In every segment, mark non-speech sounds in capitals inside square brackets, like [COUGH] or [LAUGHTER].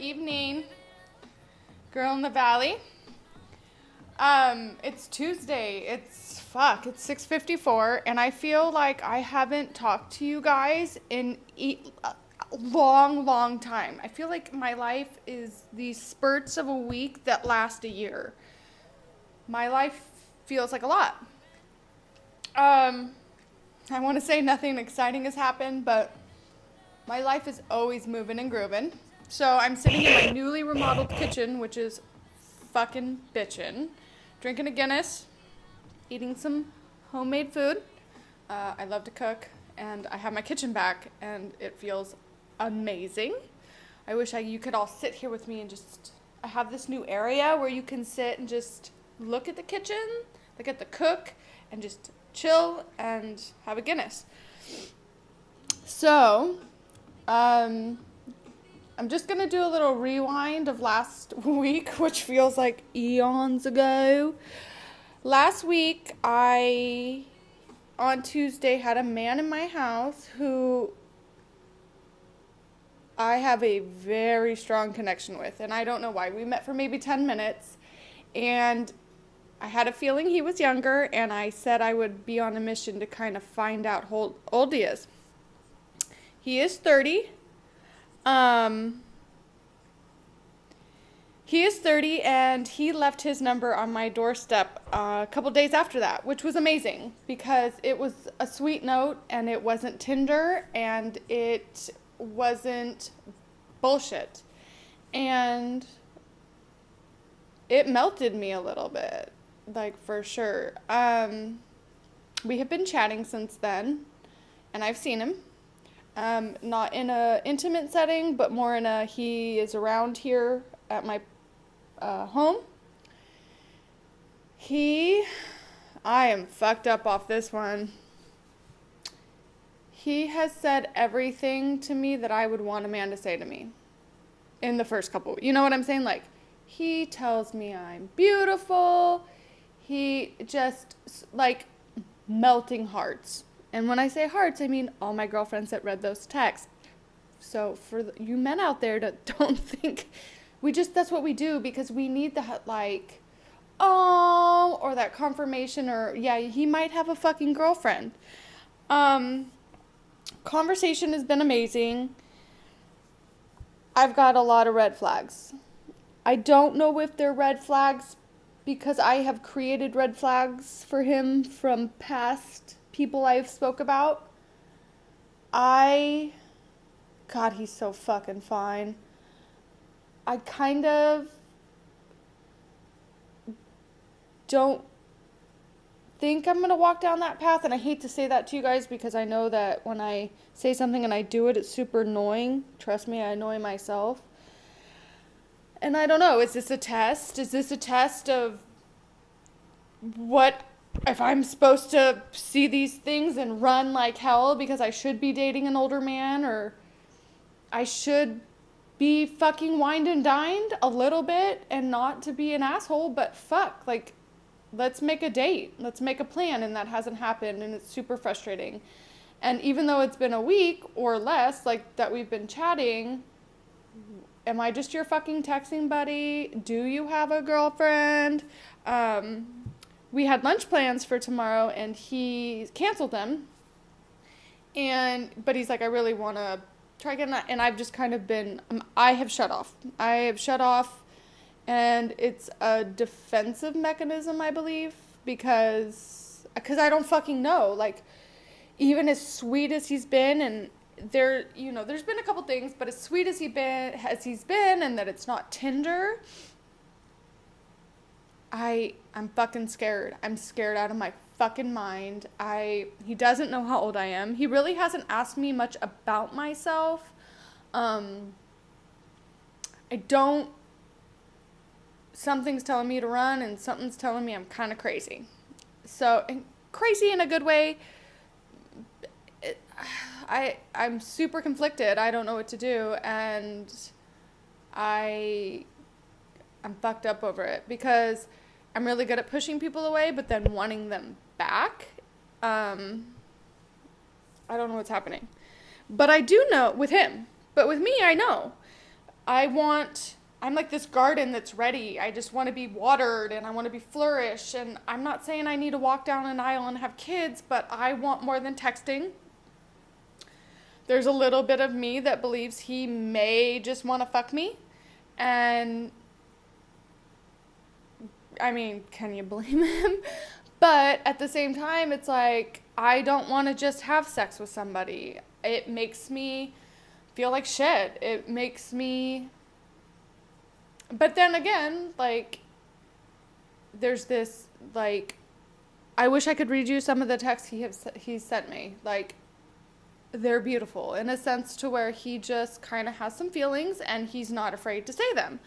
Evening, girl in the valley. Um, it's Tuesday. It's fuck. It's six fifty four, and I feel like I haven't talked to you guys in a long, long time. I feel like my life is these spurts of a week that last a year. My life feels like a lot. Um, I want to say nothing exciting has happened, but my life is always moving and grooving. So I'm sitting in my newly remodeled kitchen, which is fucking bitchin', drinking a Guinness, eating some homemade food. Uh, I love to cook, and I have my kitchen back, and it feels amazing. I wish I, you could all sit here with me and just. I have this new area where you can sit and just look at the kitchen, look at the cook, and just chill and have a Guinness. So, um, I'm just gonna do a little rewind of last [LAUGHS] week, which feels like eons ago. Last week, I, on Tuesday, had a man in my house who I have a very strong connection with, and I don't know why. We met for maybe 10 minutes, and I had a feeling he was younger, and I said I would be on a mission to kind of find out how old he is. He is 30. Um, he is 30 and he left his number on my doorstep uh, a couple days after that, which was amazing because it was a sweet note and it wasn't Tinder and it wasn't bullshit. And it melted me a little bit, like for sure. Um, we have been chatting since then and I've seen him um, not in a intimate setting, but more in a he is around here at my uh, home. He, I am fucked up off this one. He has said everything to me that I would want a man to say to me in the first couple. You know what I'm saying? Like, he tells me I'm beautiful. He just, like, melting hearts. And when I say hearts, I mean all my girlfriends that read those texts. So for the, you men out there that [LAUGHS] don't think we just that's what we do because we need that like oh or that confirmation or yeah he might have a fucking girlfriend. Um conversation has been amazing. I've got a lot of red flags. I don't know if they're red flags because i have created red flags for him from past people i've spoke about i god he's so fucking fine I kind of don't think I'm going to walk down that path. And I hate to say that to you guys because I know that when I say something and I do it, it's super annoying. Trust me, I annoy myself. And I don't know, is this a test? Is this a test of what if I'm supposed to see these things and run like hell because I should be dating an older man or I should be fucking wined and dined a little bit and not to be an asshole, but fuck, like, let's make a date, let's make a plan, and that hasn't happened, and it's super frustrating. And even though it's been a week or less, like, that we've been chatting, am I just your fucking texting buddy? Do you have a girlfriend? Um, we had lunch plans for tomorrow, and he canceled them. And, but he's like, I really want to try again and i've just kind of been um, i have shut off i have shut off and it's a defensive mechanism i believe because because i don't fucking know like even as sweet as he's been and there you know there's been a couple things but as sweet as he been as he's been and that it's not tinder i i'm fucking scared i'm scared out of my fucking mind. I he doesn't know how old I am. He really hasn't asked me much about myself. Um I don't something's telling me to run and something's telling me I'm kind of crazy. So, crazy in a good way. It, I I'm super conflicted. I don't know what to do and I I'm fucked up over it because I'm really good at pushing people away, but then wanting them back. Um, I don't know what's happening. But I do know with him. But with me, I know. I want I'm like this garden that's ready. I just want to be watered and I want to be flourish and I'm not saying I need to walk down an aisle and have kids, but I want more than texting. There's a little bit of me that believes he may just want to fuck me and I mean, can you blame [LAUGHS] him? But at the same time, it's like I don't want to just have sex with somebody. It makes me feel like shit. It makes me. But then again, like, there's this, like, I wish I could read you some of the texts he has he sent me. Like, they're beautiful in a sense to where he just kind of has some feelings and he's not afraid to say them,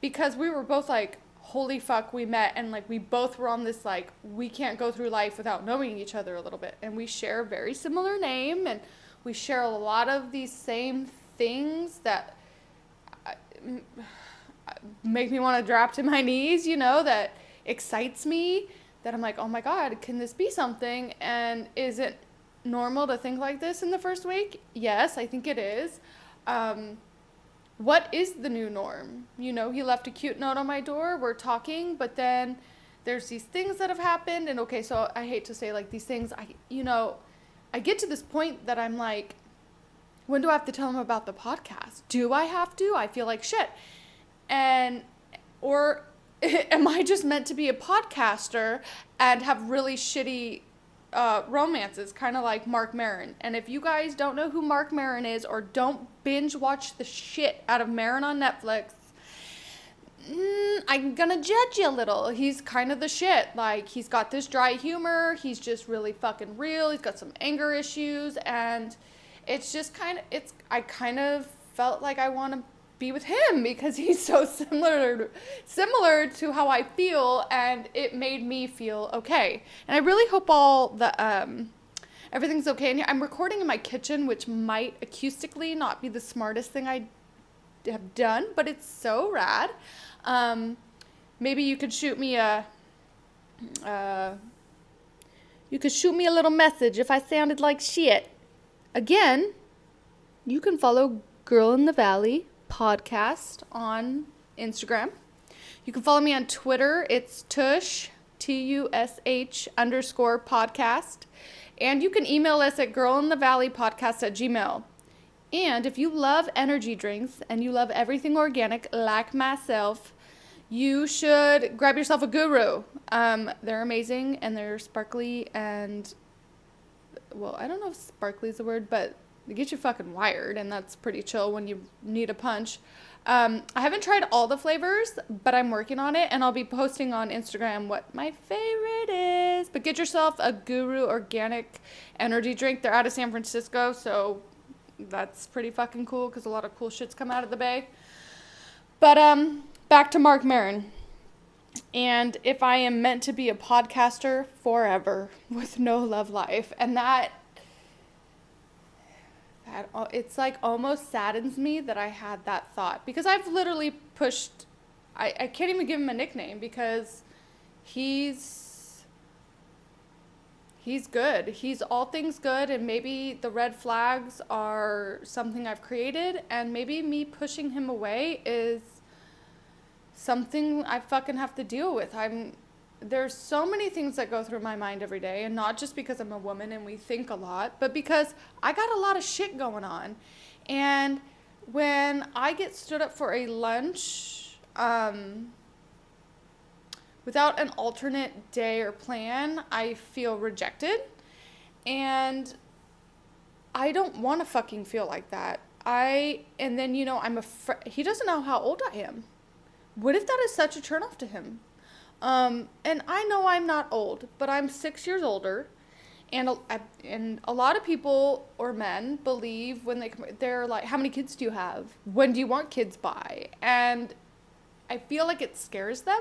because we were both like, holy fuck, we met and like we both were on this like we can't go through life without knowing each other a little bit, and we share a very similar name and we share a lot of these same things that make me want to drop to my knees, you know, that excites me, that I'm like, oh my God, can this be something? And is it normal to think like this in the first week? Yes, I think it is. Um, what is the new norm? You know, he left a cute note on my door. We're talking, but then there's these things that have happened. And okay, so I hate to say like these things, I, you know, I get to this point that I'm like, when do I have to tell him about the podcast? Do I have to? I feel like shit. And, or [LAUGHS] am I just meant to be a podcaster and have really shitty uh, romances, kind of like Marc Maron. And if you guys don't know who Marc Maron is or don't binge watch the shit out of Maron on Netflix, mm, I'm gonna judge you a little. He's kind of the shit. Like, he's got this dry humor, he's just really fucking real, he's got some anger issues, and it's just kind of, it's, I kind of felt like I want to be with him because he's so [LAUGHS] similar similar to how I feel and it made me feel okay. And I really hope all the um everything's okay in here. I'm recording in my kitchen which might acoustically not be the smartest thing I have done, but it's so rad. Um maybe you could shoot me a uh you could shoot me a little message if I sounded like shit. Again, you can follow Girl in the Valley podcast on Instagram. You can follow me on Twitter. It's Tush, T U S H underscore podcast. And you can email us at girlinthevalleypodcast at gmail. And if you love energy drinks and you love everything organic like myself, you should grab yourself a guru. Um, they're amazing and they're sparkly and, well, I don't know if sparkly is the word, but they get you fucking wired, and that's pretty chill when you need a punch. Um, I haven't tried all the flavors, but I'm working on it, and I'll be posting on Instagram what my favorite is. But get yourself a Guru Organic Energy Drink. They're out of San Francisco, so that's pretty fucking cool because a lot of cool shits come out of the Bay. But um, back to Marc Maron. And if I am meant to be a podcaster forever [LAUGHS] with no love life, and that it's like almost saddens me that I had that thought because I've literally pushed I, I can't even give him a nickname because he's he's good. He's all things good and maybe the red flags are something I've created and maybe me pushing him away is something I fucking have to deal with. I'm there's so many things that go through my mind every day and not just because I'm a woman and we think a lot, but because I got a lot of shit going on. And when I get stood up for a lunch um, without an alternate day or plan, I feel rejected. And I don't want to fucking feel like that. I, and then, you know, I'm afraid, he doesn't know how old I am. What if that is such a turnoff to him? Um, and I know I'm not old, but I'm six years older. And a, and a lot of people or men believe when they come, they're like, how many kids do you have? When do you want kids by? And I feel like it scares them.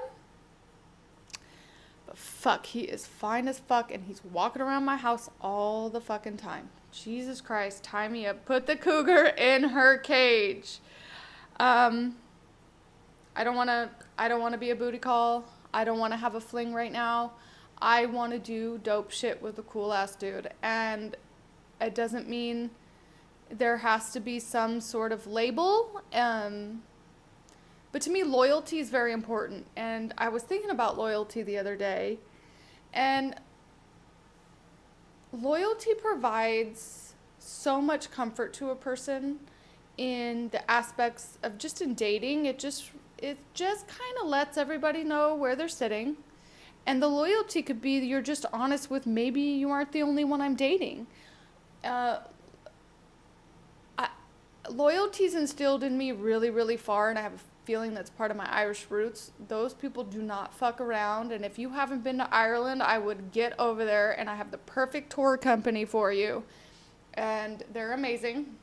But fuck, he is fine as fuck, and he's walking around my house all the fucking time. Jesus Christ, tie me up. Put the cougar in her cage. Um, I don't want to. I don't want to be a booty call. I don't want to have a fling right now. I want to do dope shit with a cool ass dude. And it doesn't mean there has to be some sort of label. Um, But to me, loyalty is very important. And I was thinking about loyalty the other day. And loyalty provides so much comfort to a person in the aspects of just in dating. It just it just kind of lets everybody know where they're sitting. And the loyalty could be you're just honest with maybe you aren't the only one I'm dating. Uh, loyalty's instilled in me really, really far, and I have a feeling that's part of my Irish roots. Those people do not fuck around, and if you haven't been to Ireland, I would get over there, and I have the perfect tour company for you. And they're amazing.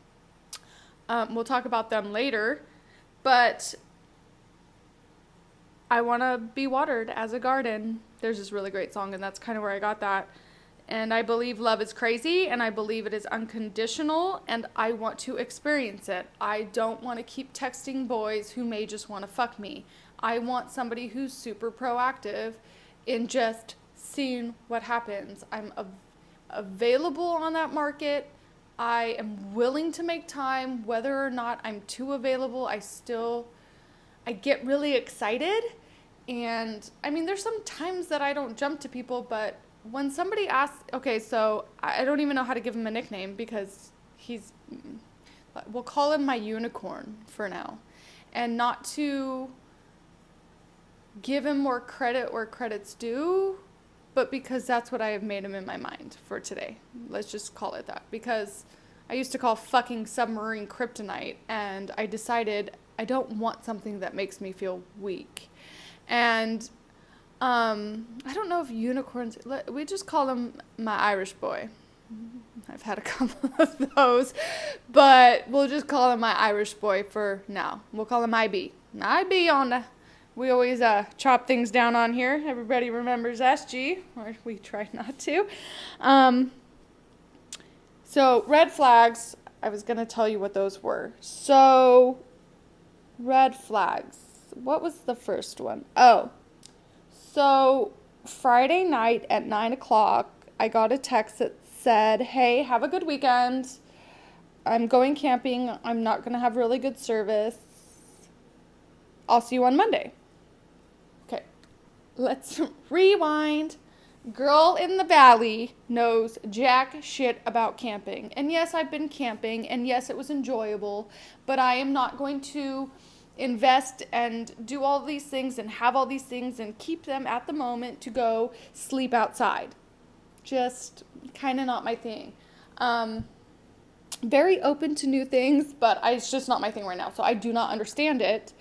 Um, we'll talk about them later, but I want to be watered as a garden. There's this really great song, and that's kind of where I got that. And I believe love is crazy and I believe it is unconditional and I want to experience it. I don't want to keep texting boys who may just want to fuck me. I want somebody who's super proactive in just seeing what happens. I'm av- available on that market. I am willing to make time whether or not I'm too available. I still I get really excited and I mean there's some times that I don't jump to people but when somebody asks, okay, so I don't even know how to give him a nickname because he's, mm, we'll call him my unicorn for now. And not to give him more credit where credit's due, but because that's what I have made him in my mind for today. Let's just call it that. Because I used to call fucking submarine kryptonite, and I decided I don't want something that makes me feel weak. And um, I don't know if unicorns. We just call them my Irish boy. I've had a [LAUGHS] couple of those, but we'll just call him my Irish boy for now. We'll call him IB. IB on the. We always uh, chop things down on here. Everybody remembers SG, or we try [LAUGHS] not to. Um, so, red flags, I was going to tell you what those were. So, red flags. What was the first one? Oh, so Friday night at nine o'clock, I got a text that said, Hey, have a good weekend. I'm going camping. I'm not going to have really good service. I'll see you on Monday. Okay, let's [LAUGHS] rewind. Girl in the valley knows jack shit about camping. And yes, I've been camping, and yes, it was enjoyable, but I am not going to invest and do all these things and have all these things and keep them at the moment to go sleep outside. Just kind of not my thing. Um, very open to new things, but I, it's just not my thing right now. So I do not understand it.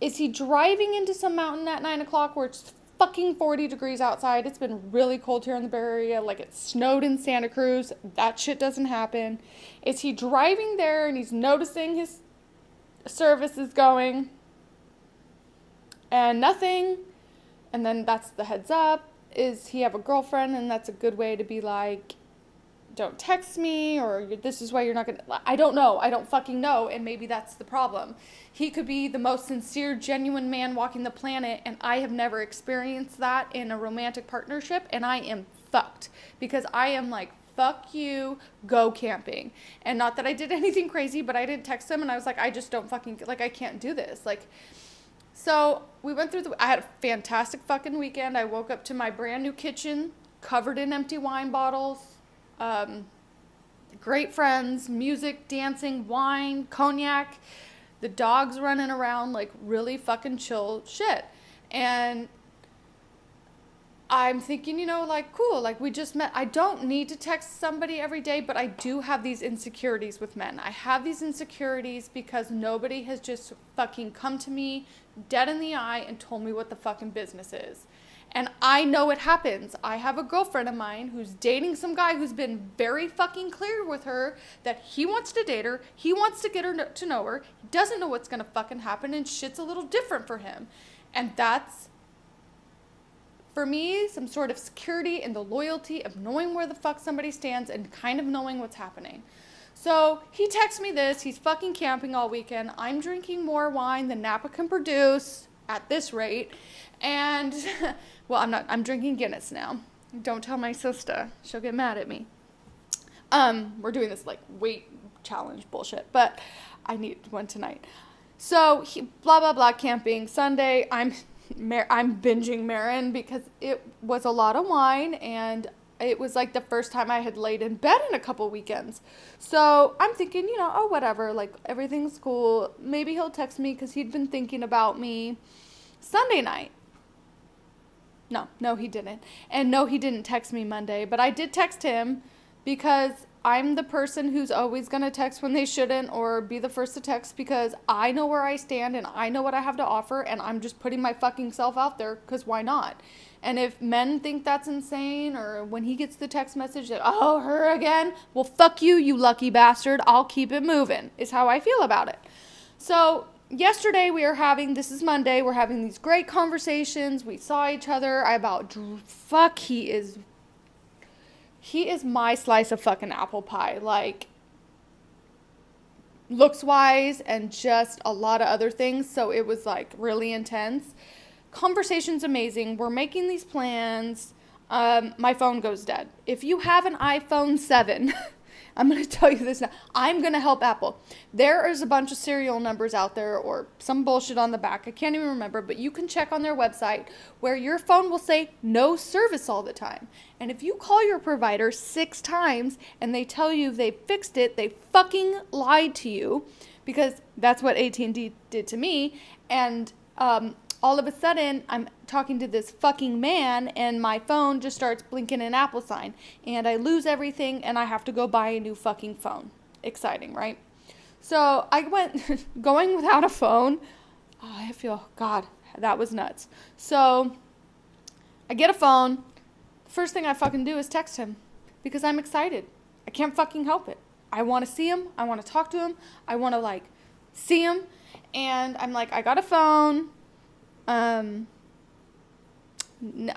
Is he driving into some mountain at nine o'clock where it's fucking 40 degrees outside? It's been really cold here in the Bay Area. Like it snowed in Santa Cruz. That shit doesn't happen. Is he driving there and he's noticing his service is going. And nothing. And then that's the heads up. Is he have a girlfriend? And that's a good way to be like don't text me or this is why you're not to I don't know. I don't fucking know. And maybe that's the problem. He could be the most sincere, genuine man walking the planet and I have never experienced that in a romantic partnership and I am fucked. Because I am like fuck you, go camping. And not that I did [LAUGHS] anything crazy, but I didn't text him and I was like, I just don't fucking, like, I can't do this. Like, so we went through the, I had a fantastic fucking weekend. I woke up to my brand new kitchen covered in empty wine bottles. Um, great friends, music, dancing, wine, cognac, the dogs running around, like really fucking chill shit. And I'm thinking, you know, like, cool, like we just met. I don't need to text somebody every day, but I do have these insecurities with men. I have these insecurities because nobody has just fucking come to me dead in the eye and told me what the fucking business is. And I know it happens. I have a girlfriend of mine who's dating some guy who's been very fucking clear with her that he wants to date her, he wants to get her to know her, he doesn't know what's gonna fucking happen, and shit's a little different for him. And that's for me, some sort of security and the loyalty of knowing where the fuck somebody stands and kind of knowing what's happening. So he texts me this. He's fucking camping all weekend. I'm drinking more wine than Napa can produce at this rate. And, [LAUGHS] well, I'm not, I'm drinking Guinness now. Don't tell my sister. She'll get mad at me. Um, we're doing this like weight challenge bullshit, but I need one tonight. So he, blah blah blah camping Sunday. I'm I'm binging Maron because it was a lot of wine and it was like the first time I had laid in bed in a couple weekends. So I'm thinking, you know, oh, whatever, like everything's cool. Maybe he'll text me because he'd been thinking about me Sunday night. No, no, he didn't. And no, he didn't text me Monday, but I did text him because I'm the person who's always going to text when they shouldn't or be the first to text because I know where I stand and I know what I have to offer and I'm just putting my fucking self out there because why not? And if men think that's insane or when he gets the text message that, oh, her again, well, fuck you, you lucky bastard. I'll keep it moving, is how I feel about it. So yesterday we are having this is monday we're having these great conversations we saw each other i about fuck he is he is my slice of fucking apple pie. Like looks wise and just a lot of other things. So it was like really intense. Conversation's amazing. We're making these plans. Um, my phone goes dead. If you have an iphone 7 [LAUGHS] I'm going [LAUGHS] to tell you this now. I'm going to help Apple. There is a bunch of serial numbers out there or some bullshit on the back. I can't even remember, but you can check on their website where your phone will say no service all the time. And if you call your provider six times and they tell you they fixed it, they fucking lied to you because that's what AT&T did to me. And um, all of a sudden I'm talking to this fucking man and my phone just starts blinking an Apple sign and I lose everything and I have to go buy a new fucking phone. Exciting, right? So I went [LAUGHS] going without a phone. Oh, I feel God, that was nuts. So I get a phone. First thing I fucking do is text him because I'm excited. I can't fucking help it. I want to see him. I want to talk to him. I want to like see him. And I'm like, I got a phone. Um,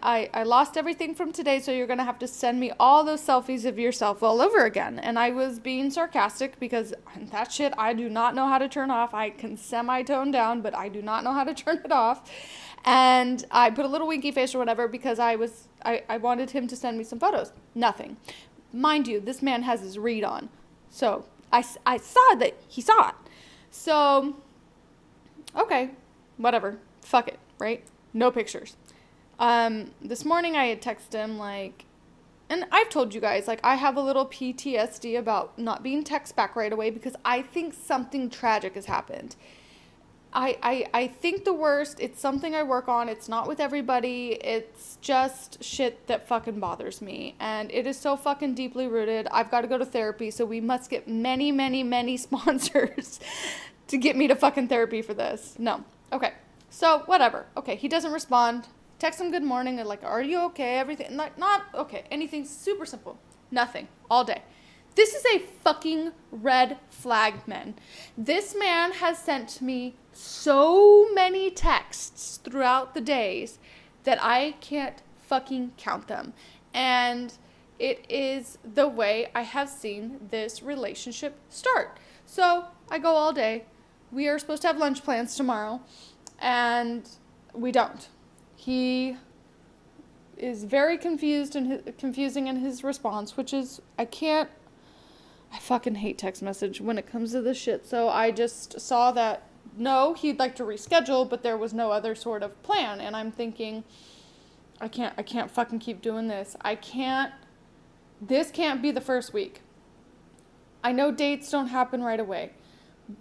I, I lost everything from today, so you're going to have to send me all those selfies of yourself all over again. And I was being sarcastic because that shit I do not know how to turn off. I can semi tone down, but I do not know how to [LAUGHS] turn it off. And I put a little winky face or whatever because I was I, I wanted him to send me some photos. Nothing. Mind you, this man has his read on. So I, I saw that he saw it. So, okay, whatever fuck it, right? No pictures. Um, this morning I had texted him like, and I've told you guys like I have a little PTSD about not being text back right away because I think something tragic has happened. I, I I think the worst. It's something I work on. It's not with everybody. It's just shit that fucking bothers me. And it is so fucking deeply rooted. I've got to go to therapy, so we must get many, many, many [LAUGHS] sponsors to get me to fucking therapy for this. No. Okay. So whatever. Okay, he doesn't respond. Text him good morning and like, are you okay? Everything like not okay. Anything super simple. Nothing. All day. This is a fucking red flag, men. This man has sent me so many texts throughout the days that I can't fucking count them. And it is the way I have seen this relationship start. So I go all day. We are supposed to have lunch plans tomorrow and we don't. He is very confused and confusing in his response, which is I can't. I fucking hate text message when it comes to this shit. So I just saw that no, he'd like to reschedule, but there was no other sort of plan, and I'm thinking, I can't. I can't fucking keep doing this. I can't. This can't be the first week. I know dates don't happen right away,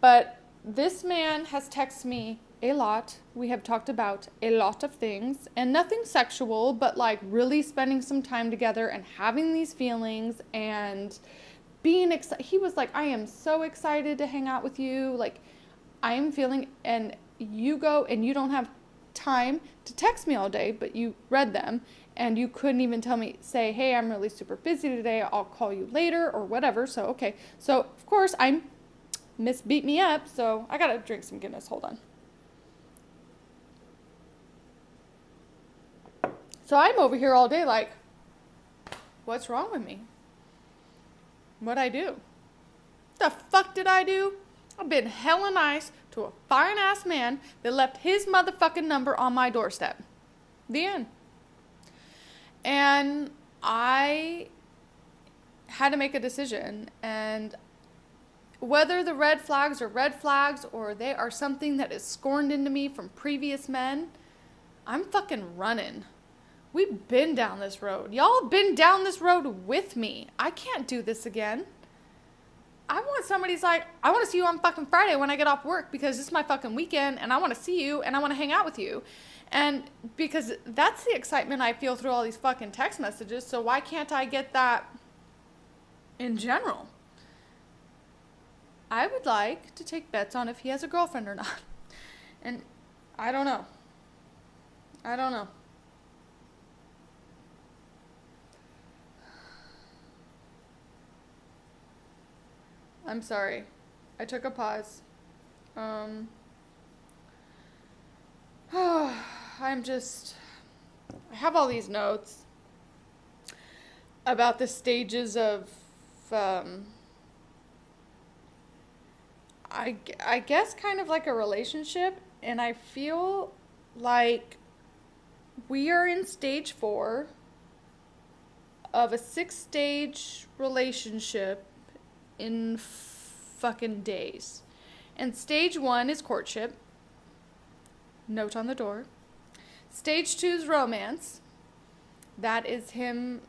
but this man has texted me a lot. We have talked about a lot of things and nothing sexual, but like really spending some time together and having these feelings and being excited. He was like, I am so excited to hang out with you. Like, I am feeling, and you go and you don't have time to text me all day, but you read them and you couldn't even tell me, say, hey, I'm really super busy today. I'll call you later or whatever. So, okay. So, of course, I'm Miss Beat Me Up. So, I gotta drink some Guinness. Hold on. So I'm over here all day like, what's wrong with me? What'd I do? The fuck did I do? I've been hella nice to a fine ass man that left his motherfucking number on my doorstep. The end. And I had to make a decision and whether the red flags are red flags or they are something that is scorned into me from previous men, I'm fucking running. We've been down this road. Y'all been down this road with me. I can't do this again. I want somebody's like, I want to see you on fucking Friday when I get off work because this is my fucking weekend and I want to see you and I want to hang out with you. And because that's the excitement I feel through all these fucking text messages. So why can't I get that in general? I would like to take bets on if he has a girlfriend or not. And I don't know. I don't know. I'm sorry. I took a pause. Um, [SIGHS] I'm just. I have all these notes about the stages of. Um, I, I guess kind of like a relationship, and I feel like we are in stage four of a six stage relationship in fucking days. And stage one is courtship. Note on the door. Stage two is romance. That is him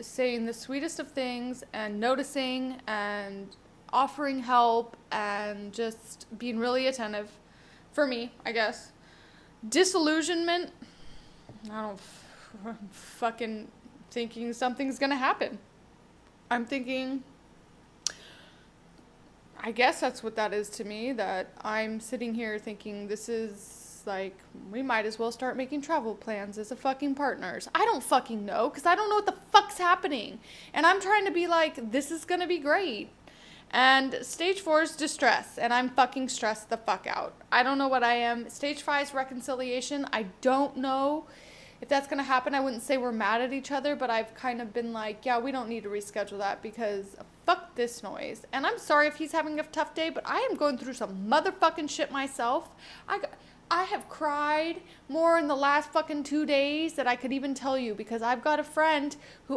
saying the sweetest of things and noticing and offering help and just being really attentive. For me, I guess. Disillusionment. I don't [LAUGHS] fucking thinking something's gonna happen. I'm thinking, I guess that's what that is to me. That I'm sitting here thinking this is like, we might as well start making travel plans as a fucking partners. I don't fucking know because I don't know what the fuck's happening. And I'm trying to be like, this is gonna be great. And stage four is distress, and I'm fucking stressed the fuck out. I don't know what I am. Stage five is reconciliation. I don't know if that's going to happen, I wouldn't say we're mad at each other, but I've kind of been like, yeah, we don't need to reschedule that because fuck this noise. And I'm sorry if he's having a tough day, but I am going through some motherfucking shit myself. I I have cried more in the last fucking 2 days that I could even tell you because I've got a friend who